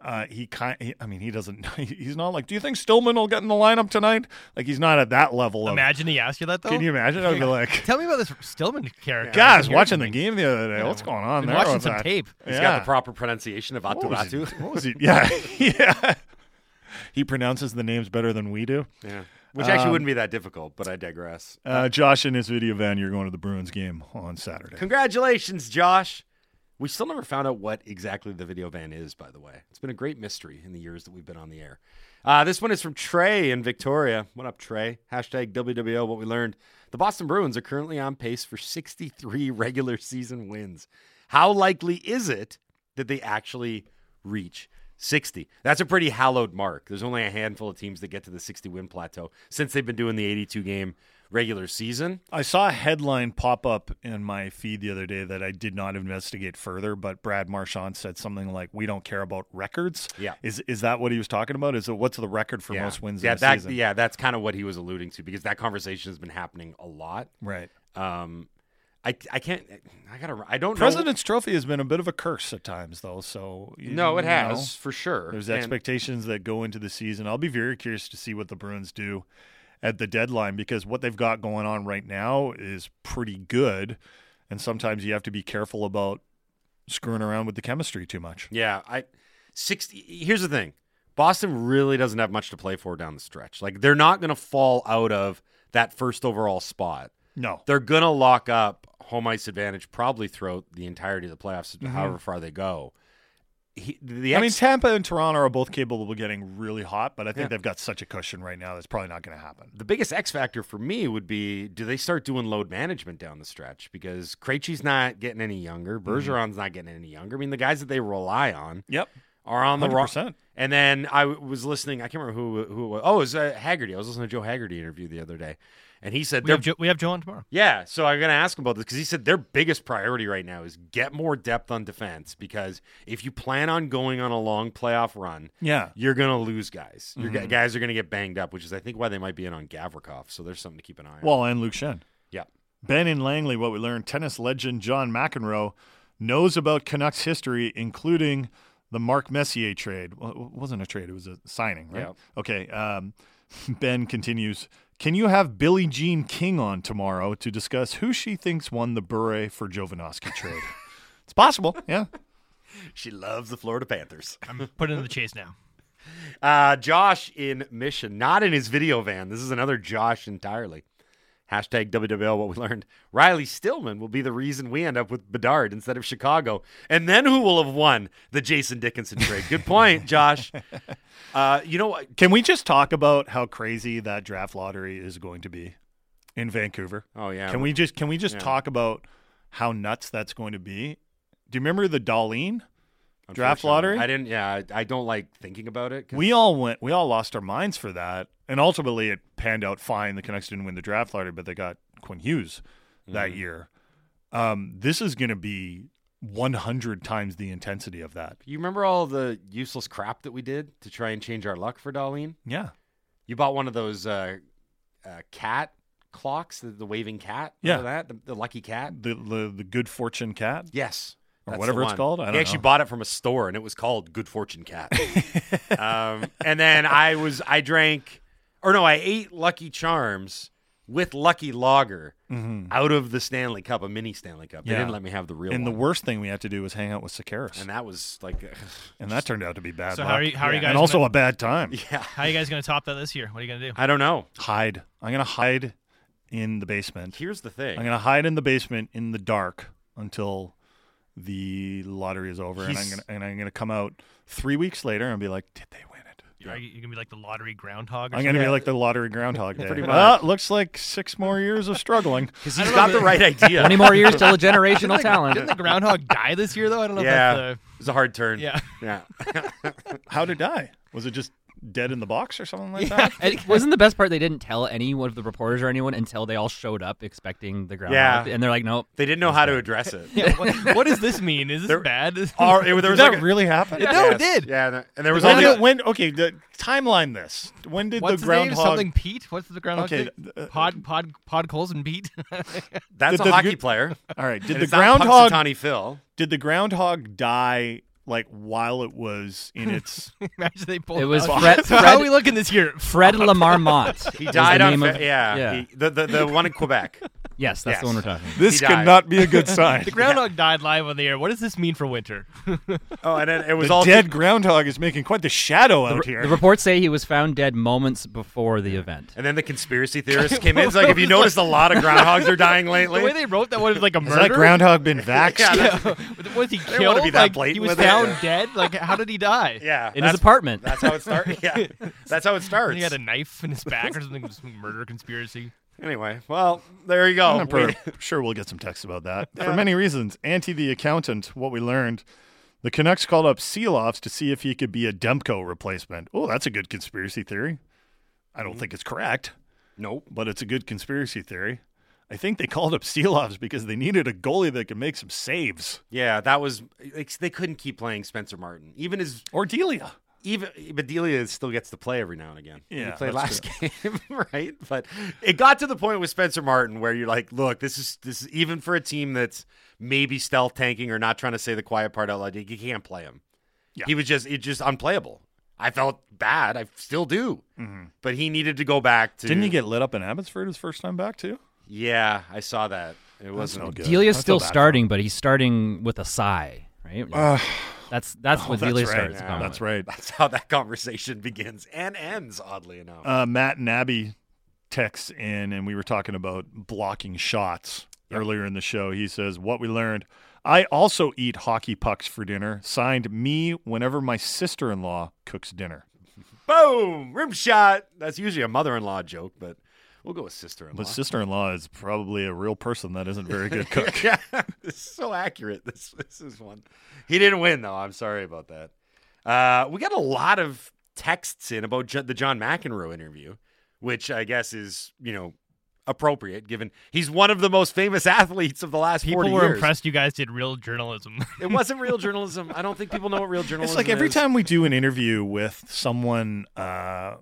uh, he kind. He, I mean, he doesn't. He's not like. Do you think Stillman will get in the lineup tonight? Like he's not at that level. Of, Imagine he asked you that though. Can you imagine? I'd be like, Tell me about this Stillman character. guys, I've watching the game the other day. What's going on Been there? watching some that? tape. He's yeah. got the proper pronunciation of What was, he, what was he? Yeah, yeah. He pronounces the names better than we do. Yeah. Which actually Um, wouldn't be that difficult, but I digress. Uh, Josh, in his video van, you're going to the Bruins game on Saturday. Congratulations, Josh. We still never found out what exactly the video van is, by the way. It's been a great mystery in the years that we've been on the air. Uh, this one is from Trey in Victoria. What up, Trey? Hashtag WWO. What we learned. The Boston Bruins are currently on pace for 63 regular season wins. How likely is it that they actually reach 60? That's a pretty hallowed mark. There's only a handful of teams that get to the 60 win plateau since they've been doing the 82 game regular season. I saw a headline pop up in my feed the other day that I did not investigate further, but Brad Marchand said something like, "We don't care about records." Yeah. is is that what he was talking about? Is it what's the record for most wins Yeah, in that, season? yeah, that's kind of what he was alluding to because that conversation has been happening a lot. right. Um, I I can't I gotta I don't President's Trophy has been a bit of a curse at times, though. So you- No, it has know, for sure. There's And- expectations that go into the season. I'll be very curious to see what the Bruins do at the deadline because what they've got going on right now is pretty good, and sometimes you have to be careful about screwing around with the chemistry too much. Yeah, I sixty. Here's the thing: Boston really doesn't have much to play for down the stretch. Like they're not going to fall out of that first overall spot. No, They're going to lock up home ice advantage probably throughout the entirety of the playoffs, Mm-hmm. however far they go. He, the I mean Tampa and Toronto are both capable of getting really hot, but I think Yeah. they've got such a cushion right now that's probably not going to happen. the biggest X factor for me would be do they start doing load management down the stretch? Because Krejci's not getting any younger, Mm-hmm. Bergeron's not getting any younger. I mean, the guys that they rely on Yep, are on the wrong. 100%. And then I was listening. I can't remember who who. was. Oh, it was uh, Haggerty. I was listening to Joe Haggerty interview the other day, and he said We have, Joe, we have Joe on tomorrow. yeah. So I'm gonna ask him about this because he said their biggest priority right now is get more depth on defense because if you plan on going on a long playoff run, Yeah. you're gonna lose guys. Your Mm-hmm. gu- guys are gonna get banged up, which is I think why they might be in on Gavrikov. So there's something to keep an eye on. Well, and Luke Schenn. yeah. Ben and Langley, what we learned, tennis legend John McEnroe knows about Canucks history, including the Mark Messier trade. Well, it wasn't a trade; it was a signing, right? Yeah. Okay. Um, ben continues. Can you have Billie Jean King on tomorrow to discuss who she thinks won the Bure for Jovanovski trade? it's possible. Yeah. She loves the Florida Panthers. I'm putting in the chase now. Uh, Josh in Mission, not in his video van. This is another Josh entirely. Hashtag WWL, what we learned. Riley Stillman will be the reason we end up with Bedard instead of Chicago. And then who will have won the Jason Dickinson trade? Good point, Josh. Uh, you know what? Can we just talk about how crazy that draft lottery is going to be in Vancouver. Oh yeah. Can we just can we just Yeah. talk about how nuts that's going to be? Do you remember the Dahlin? Draft lottery? I didn't. Yeah, I, I don't like thinking about it. 'cause- We all went. We all lost our minds for that, and ultimately it panned out fine. The Canucks didn't win the draft lottery, but they got Quinn Hughes that year. Um, this is going to be 100 times the intensity of that. You remember all the useless crap that we did to try and change our luck for Dahlin? Yeah, You bought one of those uh, uh, cat clocks, the, the waving cat. Yeah. Remember that the, the lucky cat. the the, the good fortune cat. Yes. Or that's whatever it's called. I he don't actually know. bought it from a store, and it was called Good Fortune Cat. um, and then I was I drank, or no, I ate Lucky Charms with Lucky Lager out of the Stanley Cup, a mini Stanley Cup. They Mm-hmm. Yeah. didn't let me have the real And the one. worst thing we had to do was hang out with Sakaris, and that was like, and that turned out to be bad. So luck. how are you, how are you guys? and also gonna, a bad time. yeah, how are you guys going to top that this year? What are you going to do? I don't know. Hide. I'm gonna hide in the basement. Here's the thing. I'm gonna hide in the basement in the dark until the lottery is over, and I'm gonna and I'm gonna come out three weeks later and be like, "Did they win it?" Are you, you going to be like the lottery groundhog? Or I'm gonna be like the lottery groundhog day. Pretty Ah, much. looks like six more years of struggling. Because he's got the right idea. Twenty more years till a generational talent. Didn't the groundhog die this year though? I don't know. Yeah, If it was a hard turn. yeah. yeah. How did it die? Was it just dead in the box or something like that? And wasn't the best part they didn't tell any of the reporters or anyone until they all showed up expecting the groundhog, Yeah. and they're like, nope. They didn't know how to address it. Yeah, what, what does this mean? Is this There- bad? Or it- there Did was that like a- really happen? No, it did. Yeah, and there was When only did, when okay, the timeline this. When did What's the his name? groundhog Something Pete? What's the groundhog? Okay, name? uh, Pod Pod Pod Coles and Pete. that's Did a the hockey player. All right, did and the it's groundhog Punxsutawney Phil? did the groundhog die like while it was in its Imagine they pulled It was out. Fred- So how are we looking this year? Fred Lamarmont. He died the on name of- yeah, yeah. he- the, the the one in Quebec. Yes, that's Yes. the one we're talking. about. This cannot be a good sign. The groundhog died live on the air. What does this mean for winter? Oh, and then it was the all dead groundhog is making quite the shadow out here. The reports say he was found dead moments before the event. And then the conspiracy theorists came in. It's like, have you noticed a lot of groundhogs are dying lately? the lately? way they wrote that was like a Has murder. that groundhog been vaxxed? Yeah, that's- Yeah. was he killed? be that like, blatant he was with it. Found Yeah. dead. Like how did he die? yeah, In his that's- apartment. That's how it starts. Yeah, that's how it starts. He had a knife in his back or something. Some murder conspiracy. Anyway, well, there you go. I'm per- We- sure we'll get some texts about that. For many reasons. Anti the accountant, what we learned. The Canucks called up Silovs to see if he could be a Demko replacement. Oh, that's a good conspiracy theory. I don't mm-hmm. think it's correct, nope. but it's a good conspiracy theory. I think they called up Silovs because they needed a goalie that could make some saves. Yeah, that was. They couldn't keep playing Spencer Martin, even as Or Delia. even Bedelia still gets to play every now and again. Yeah, he played last game, right? But it got to the point with Spencer Martin where you're like, look, this is this is even for a team that's maybe stealth tanking or not trying to say the quiet part out loud. You can't play him. Yeah. He was just it's just unplayable. I felt bad. I still do. But he needed to go back to. Mm-hmm. Didn't he get lit up in Abbotsford his first time back, too? Yeah, I saw that. It wasn't no good. Delia's I still starting, but he's starting with a sigh, right? that's that's Oh, what that's Delia right. starts. Yeah. That's with. right. That's how that conversation begins and ends. Oddly enough. uh, Matt Nabby texts in, and we were talking about blocking shots earlier in the show. He says, What we learned I also eat hockey pucks for dinner. Signed me whenever my sister in law cooks dinner. Boom! Rim shot. That's usually a mother-in-law joke, but we'll go with sister-in-law. But sister in law is probably a real person that isn't very good cook. yeah, this is so accurate. This this is one. He didn't win though. I'm sorry about that. Uh, we got a lot of texts in about Jo- the John McEnroe interview, which I guess is you know appropriate given he's one of the most famous athletes of the last People 40 were years. impressed you guys did real journalism. It wasn't real journalism. I don't think people know what real journalism It's like every is. time we do an interview with someone uh,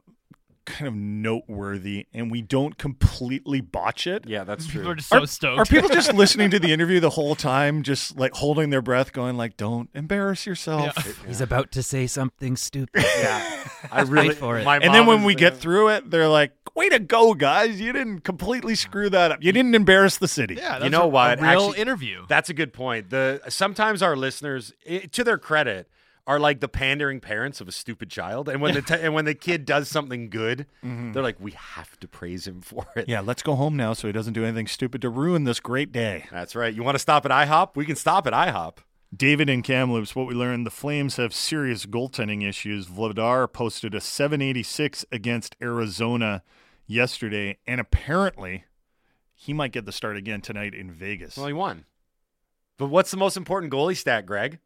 kind of noteworthy and we don't completely botch it. Yeah, that's People true. are just so Are, stoked. are people just listening to the interview the whole time, just like holding their breath, going like, "Don't embarrass yourself"? He's about to say something stupid. Yeah, I really. for it. my And then when we the- get through it, they're like, "Way to go, guys! You didn't completely screw that up. You didn't embarrass the city." yeah, You know a, what? A real Actually- interview. That's a good point. The sometimes our listeners, i to their credit, are like the pandering parents of a stupid child, and when the te- and when the kid does something good, mm-hmm. they're like, we have to praise him for it. Yeah, let's go home now so he doesn't do anything stupid to ruin this great day. That's right. You want to stop at IHOP? We can stop at IHOP. David and Kamloops, what we learned, the Flames have serious goaltending issues. Vladar posted a 786 against Arizona yesterday, and apparently he might get the start again tonight in Vegas. Well, he won. But what's the most important goalie stat, Greg?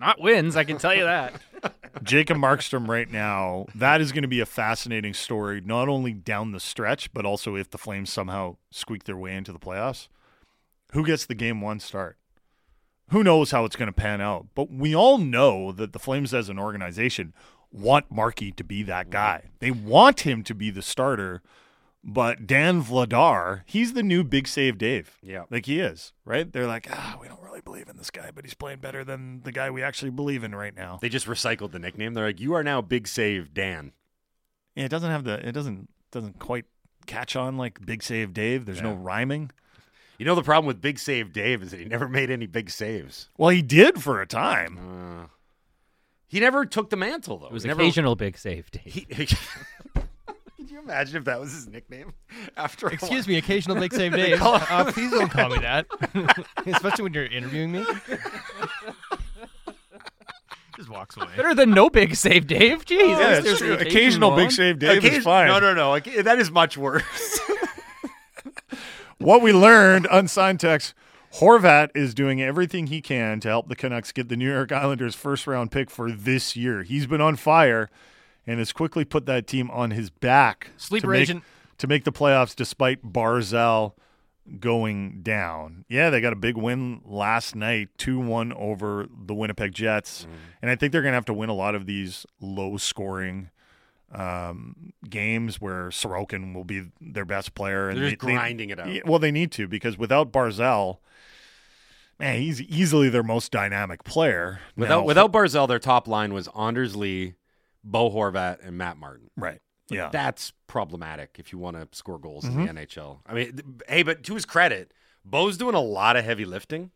Not wins, I can tell you that. Jacob Markstrom right now, that is going to be a fascinating story, not only down the stretch, but also if the Flames somehow squeak their way into the playoffs. Who gets the game one start? Who knows how it's going to pan out? But we all know that the Flames as an organization want Markey to be that guy. They want him to be the starter. But Dan Vladar, he's the new Big Save Dave. Yeah. Like he is, right? They're like, ah, we don't really believe in this guy, but he's playing better than the guy we actually believe in right now. They just recycled the nickname. They're like, you are now Big Save Dan. Yeah, it doesn't have the it doesn't doesn't quite catch on like Big Save Dave. There's no rhyming. You know the problem with Big Save Dave is that he never made any big saves. Well, he did for a time. Uh, he never took the mantle though. It was He never- occasional big save, Dave. He, Could you imagine if that was his nickname? After a Excuse me, occasional big save Dave. Uh, please don't call me that, especially when you're interviewing me. Just walks away. Better than no big save, Dave. Jeez, Yeah, there's it's the true. occasional Occasional Big. Save Dave Occasion- is fine. No, no, no. That is much worse. What we learned, unsigned text, Horvat is doing everything he can to help the Canucks get the New York Islanders first round pick for this year. He's been on fire and has quickly put that team on his back Sleeper to make, agent. to make the playoffs despite Barzal going down. Yeah, they got a big win last night, 2-1 over the Winnipeg Jets. And I think they're going to have to win a lot of these low scoring um, games where Sorokin will be their best player and They're just they- they- grinding it out. well, they need to because without Barzal, man, he's easily their most dynamic player. Without Now- without Barzal, their top line was Anders Lee, Bo Horvat, and Matt Martin. right, yeah, That's problematic if you want to score goals Mm-hmm. in the NHL. I mean, th- hey, but to his credit, Bo's doing a lot of heavy lifting,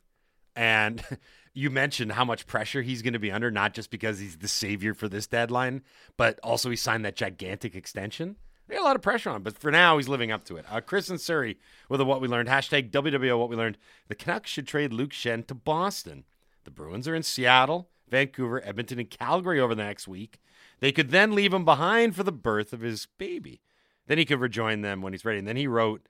and you mentioned how much pressure he's going to be under, not just because he's the savior for this deadline, but also he signed that gigantic extension. They got a lot of pressure on, him, but for now he's living up to it. Uh, Chris and Surrey with a what we learned hashtag WWO what we learned. The Canucks should trade Luke Schenn to Boston. The Bruins are in Seattle, Vancouver, Edmonton, and Calgary over the next week. They could then leave him behind for the birth of his baby. Then he could rejoin them when he's ready. And then he wrote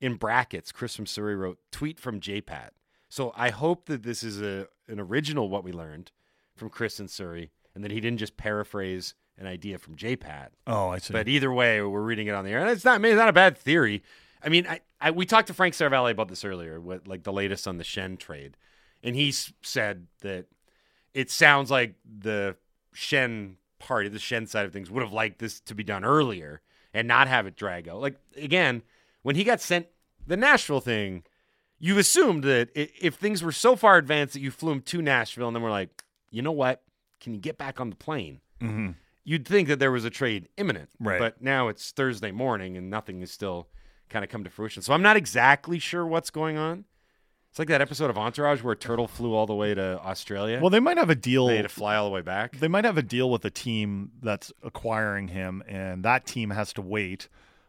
in brackets, Chris from Surrey wrote, tweet from JPAT. So I hope that this is a an original what we learned from Chris and Surrey, and that he didn't just paraphrase an idea from JPAT. Oh, I see. But either way, we're reading it on the air, and it's not. I mean, it's not a bad theory. I mean, I, I we talked to Frank Seravalli about this earlier, with like the latest on the Schenn trade, and he s- said that it sounds like the Schenn party, the Schenn side of things, would have liked this to be done earlier and not have it drag out. Like again, when he got sent the Nashville thing, you assumed that if things were so far advanced that you flew him to Nashville, and then we're like, you know what? Can you get back on the plane? Mhm. You'd think that there was a trade imminent, Right. But now it's Thursday morning, and nothing is still kind of come to fruition. So I'm not exactly sure what's going on. It's like that episode of Entourage where a turtle flew all the way to Australia. well, they might have a deal. they had to fly all the way back. They might have a deal with a team that's acquiring him, and that team has to wait.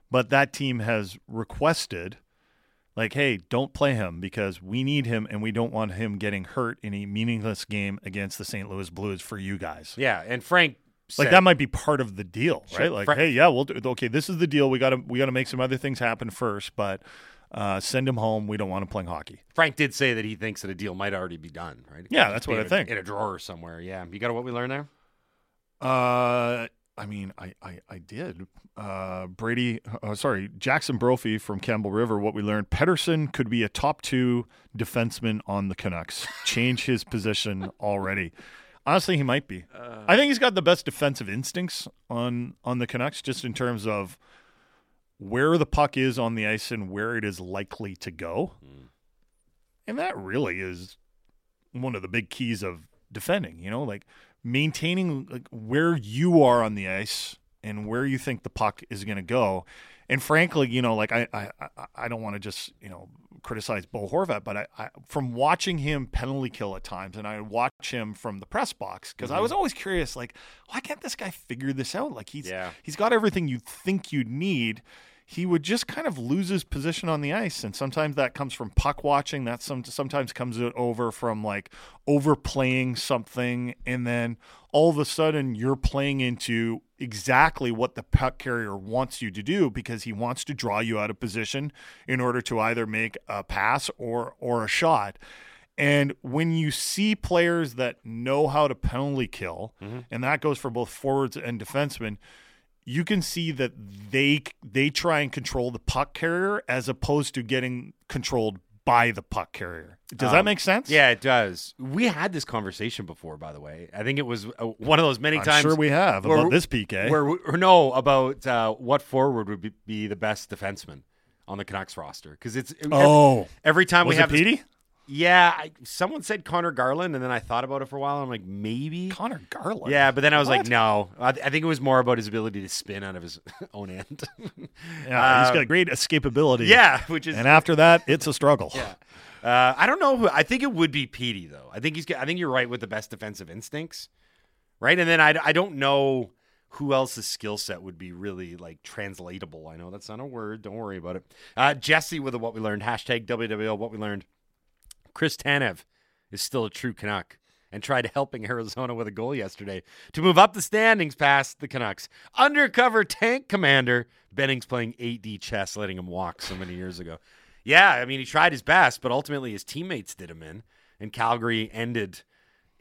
But that team has requested, like, hey, don't play him because we need him, and we don't want him getting hurt in a meaningless game against the St. Louis Blues for you guys. yeah, and Frank like that might be part of the deal, Sure. right? Like, Fra- hey, yeah, we'll do. Okay, this is the deal. We got to we got to make some other things happen first, but uh, send him home. We don't want him playing hockey. Frank did say that he thinks that a deal might already be done, right? Yeah, that's what I think. In a drawer somewhere. Yeah, you got what we learned there. Uh, I mean, I I, I did. Uh, Brady, uh, sorry, Jackson Brophy from Campbell River. What we learned: Pettersson could be a top two defenseman on the Canucks. Change his position already. Honestly, he might be. I think he's got the best defensive instincts on on the Canucks, just in terms of where the puck is on the ice and where it is likely to go. And that really is one of the big keys of defending, you know, like maintaining like where you are on the ice and where you think the puck is going to go. And frankly, you know, like I I I- don't want to just, you know, criticize Bo Horvat, but I, I from watching him penalty kill at times and I watch him from the press box because I was mm-hmm. always curious like why can't this guy figure this out? Like he's Yeah. he's got everything you think you'd need. He would just kind of lose his position on the ice. And sometimes that comes from puck watching. That some, sometimes comes over from like overplaying something. And then all of a sudden you're playing into exactly what the puck carrier wants you to do because he wants to draw you out of position in order to either make a pass or or a shot. And when you see players that know how to penalty kill, mm-hmm. and that goes for both forwards and defensemen, you can see that they they try and control the puck carrier as opposed to getting controlled by the puck carrier. Does um, that make sense? Yeah, it does. We had this conversation before, by the way. I think it was uh, one of those many I'm times. Sure, we have where, about this PK. Where we, no about uh, what forward would be, be, the best defenseman on the Canucks roster because it's oh every, every time was we have Petey? This, yeah, I, someone said Conor Garland, and then I thought about it for a while. I'm like, maybe Conor Garland. Yeah, but then I was what? like, no. I, I, think it was more about his ability to spin out of his own end. yeah, uh, he's got great escapability. Yeah, which is, and after that, it's a struggle. Yeah. Uh, I don't know who. I think it would be Petey though. I think he's. I think you're right with the best defensive instincts, right? And then I, I don't know who else's skill set would be really like translatable. I know that's not a word. Don't worry about it. Uh, Jesse with a what we learned hashtag WWL what we learned. Chris Tanev is still a true Canuck and tried helping Arizona with a goal yesterday to move up the standings past the Canucks. Undercover tank commander Benning's playing 8D chess, letting him walk so many years ago. Yeah, I mean, he tried his best, but ultimately his teammates did him in, and Calgary ended.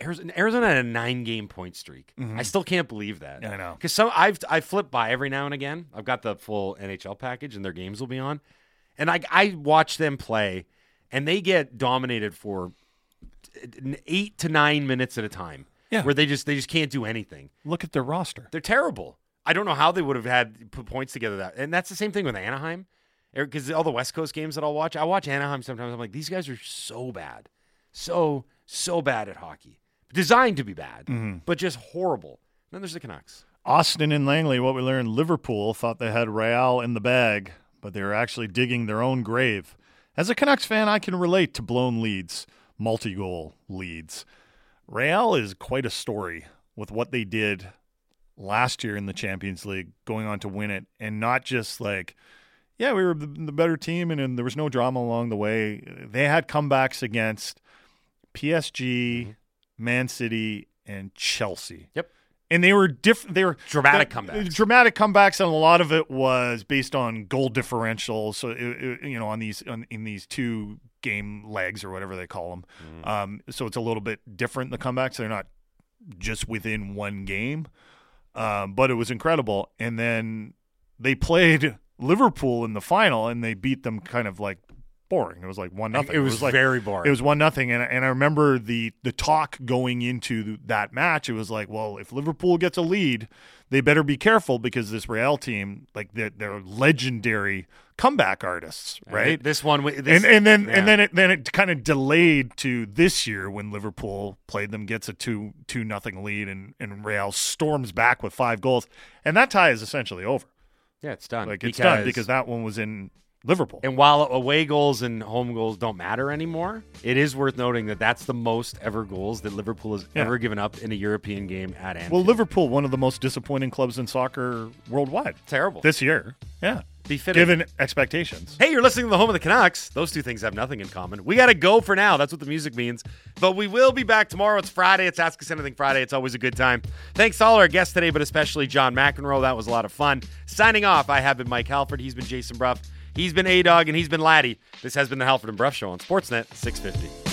Arizona, Arizona had a nine-game point streak. Mm-hmm. I still can't believe that. Yeah, I know because some I've I flip by every now and again. I've got the full NHL package, and their games will be on, and I I watch them play, and they get dominated for eight to nine minutes at a time. Yeah. where they just they just can't do anything. Look at their roster; they're terrible. I don't know how they would have had put points together that, and that's the same thing with Anaheim, because all the West Coast games that I'll watch, I watch Anaheim sometimes. I'm like, these guys are so bad, so so bad at hockey, designed to be bad, mm-hmm. but just horrible. then there's the Canucks. Austin and Langley, what we learned, Liverpool thought they had Real in the bag, but they were actually digging their own grave. As a Canucks fan, I can relate to blown leads, multi goal leads. Real is quite a story with what they did last year in the Champions League, going on to win it, and not just like, yeah, we were the, the better team and, and, there was no drama along the way. They had comebacks against PSG, mm-hmm. Man City, and Chelsea. Yep and they were different. They were dramatic the, comebacks. Dramatic comebacks, and a lot of it was based on goal differential. So it, it, you know, on these on, in these two game legs or whatever they call them. Mm. Um, so it's a little bit different. The comebacks they're not just within one game, um, but it was incredible. And then they played Liverpool in the final, and they beat them kind of like boring. It was like one nothing. It was, it was like, very boring. It was one nothing, and and I remember the the talk going into that match. It was like, well, if Liverpool gets a lead, they better be careful because this Real team, like they're, they're legendary comeback artists, right? And this one, this, and and then yeah. and then it then it kind of delayed to this year when Liverpool played them, gets a two two nothing lead, and and Real storms back with five goals, and that tie is essentially over. Yeah, it's done. Like it's done because that one was in Liverpool. And while away goals and home goals don't matter anymore, it is worth noting that that's the most ever goals that Liverpool has yeah. ever given up in a European game at Anfield. Well, Liverpool, one of the most disappointing clubs in soccer worldwide. Terrible. This year. Yeah. Befitting. Given expectations. Hey, you're listening to the home of the Canucks. Those two things have nothing in common. We got to go for now. That's what the music means. But we will be back tomorrow. It's Friday. It's Ask Us Anything Friday. It's always a good time. Thanks to all our guests today, but especially John McEnroe. That was a lot of fun. Signing off, I have been Mike Halford. He's been Jason Brough. He's been A Dog and he's been Laddie. This has been the Halford and Brough Show on Sportsnet 650.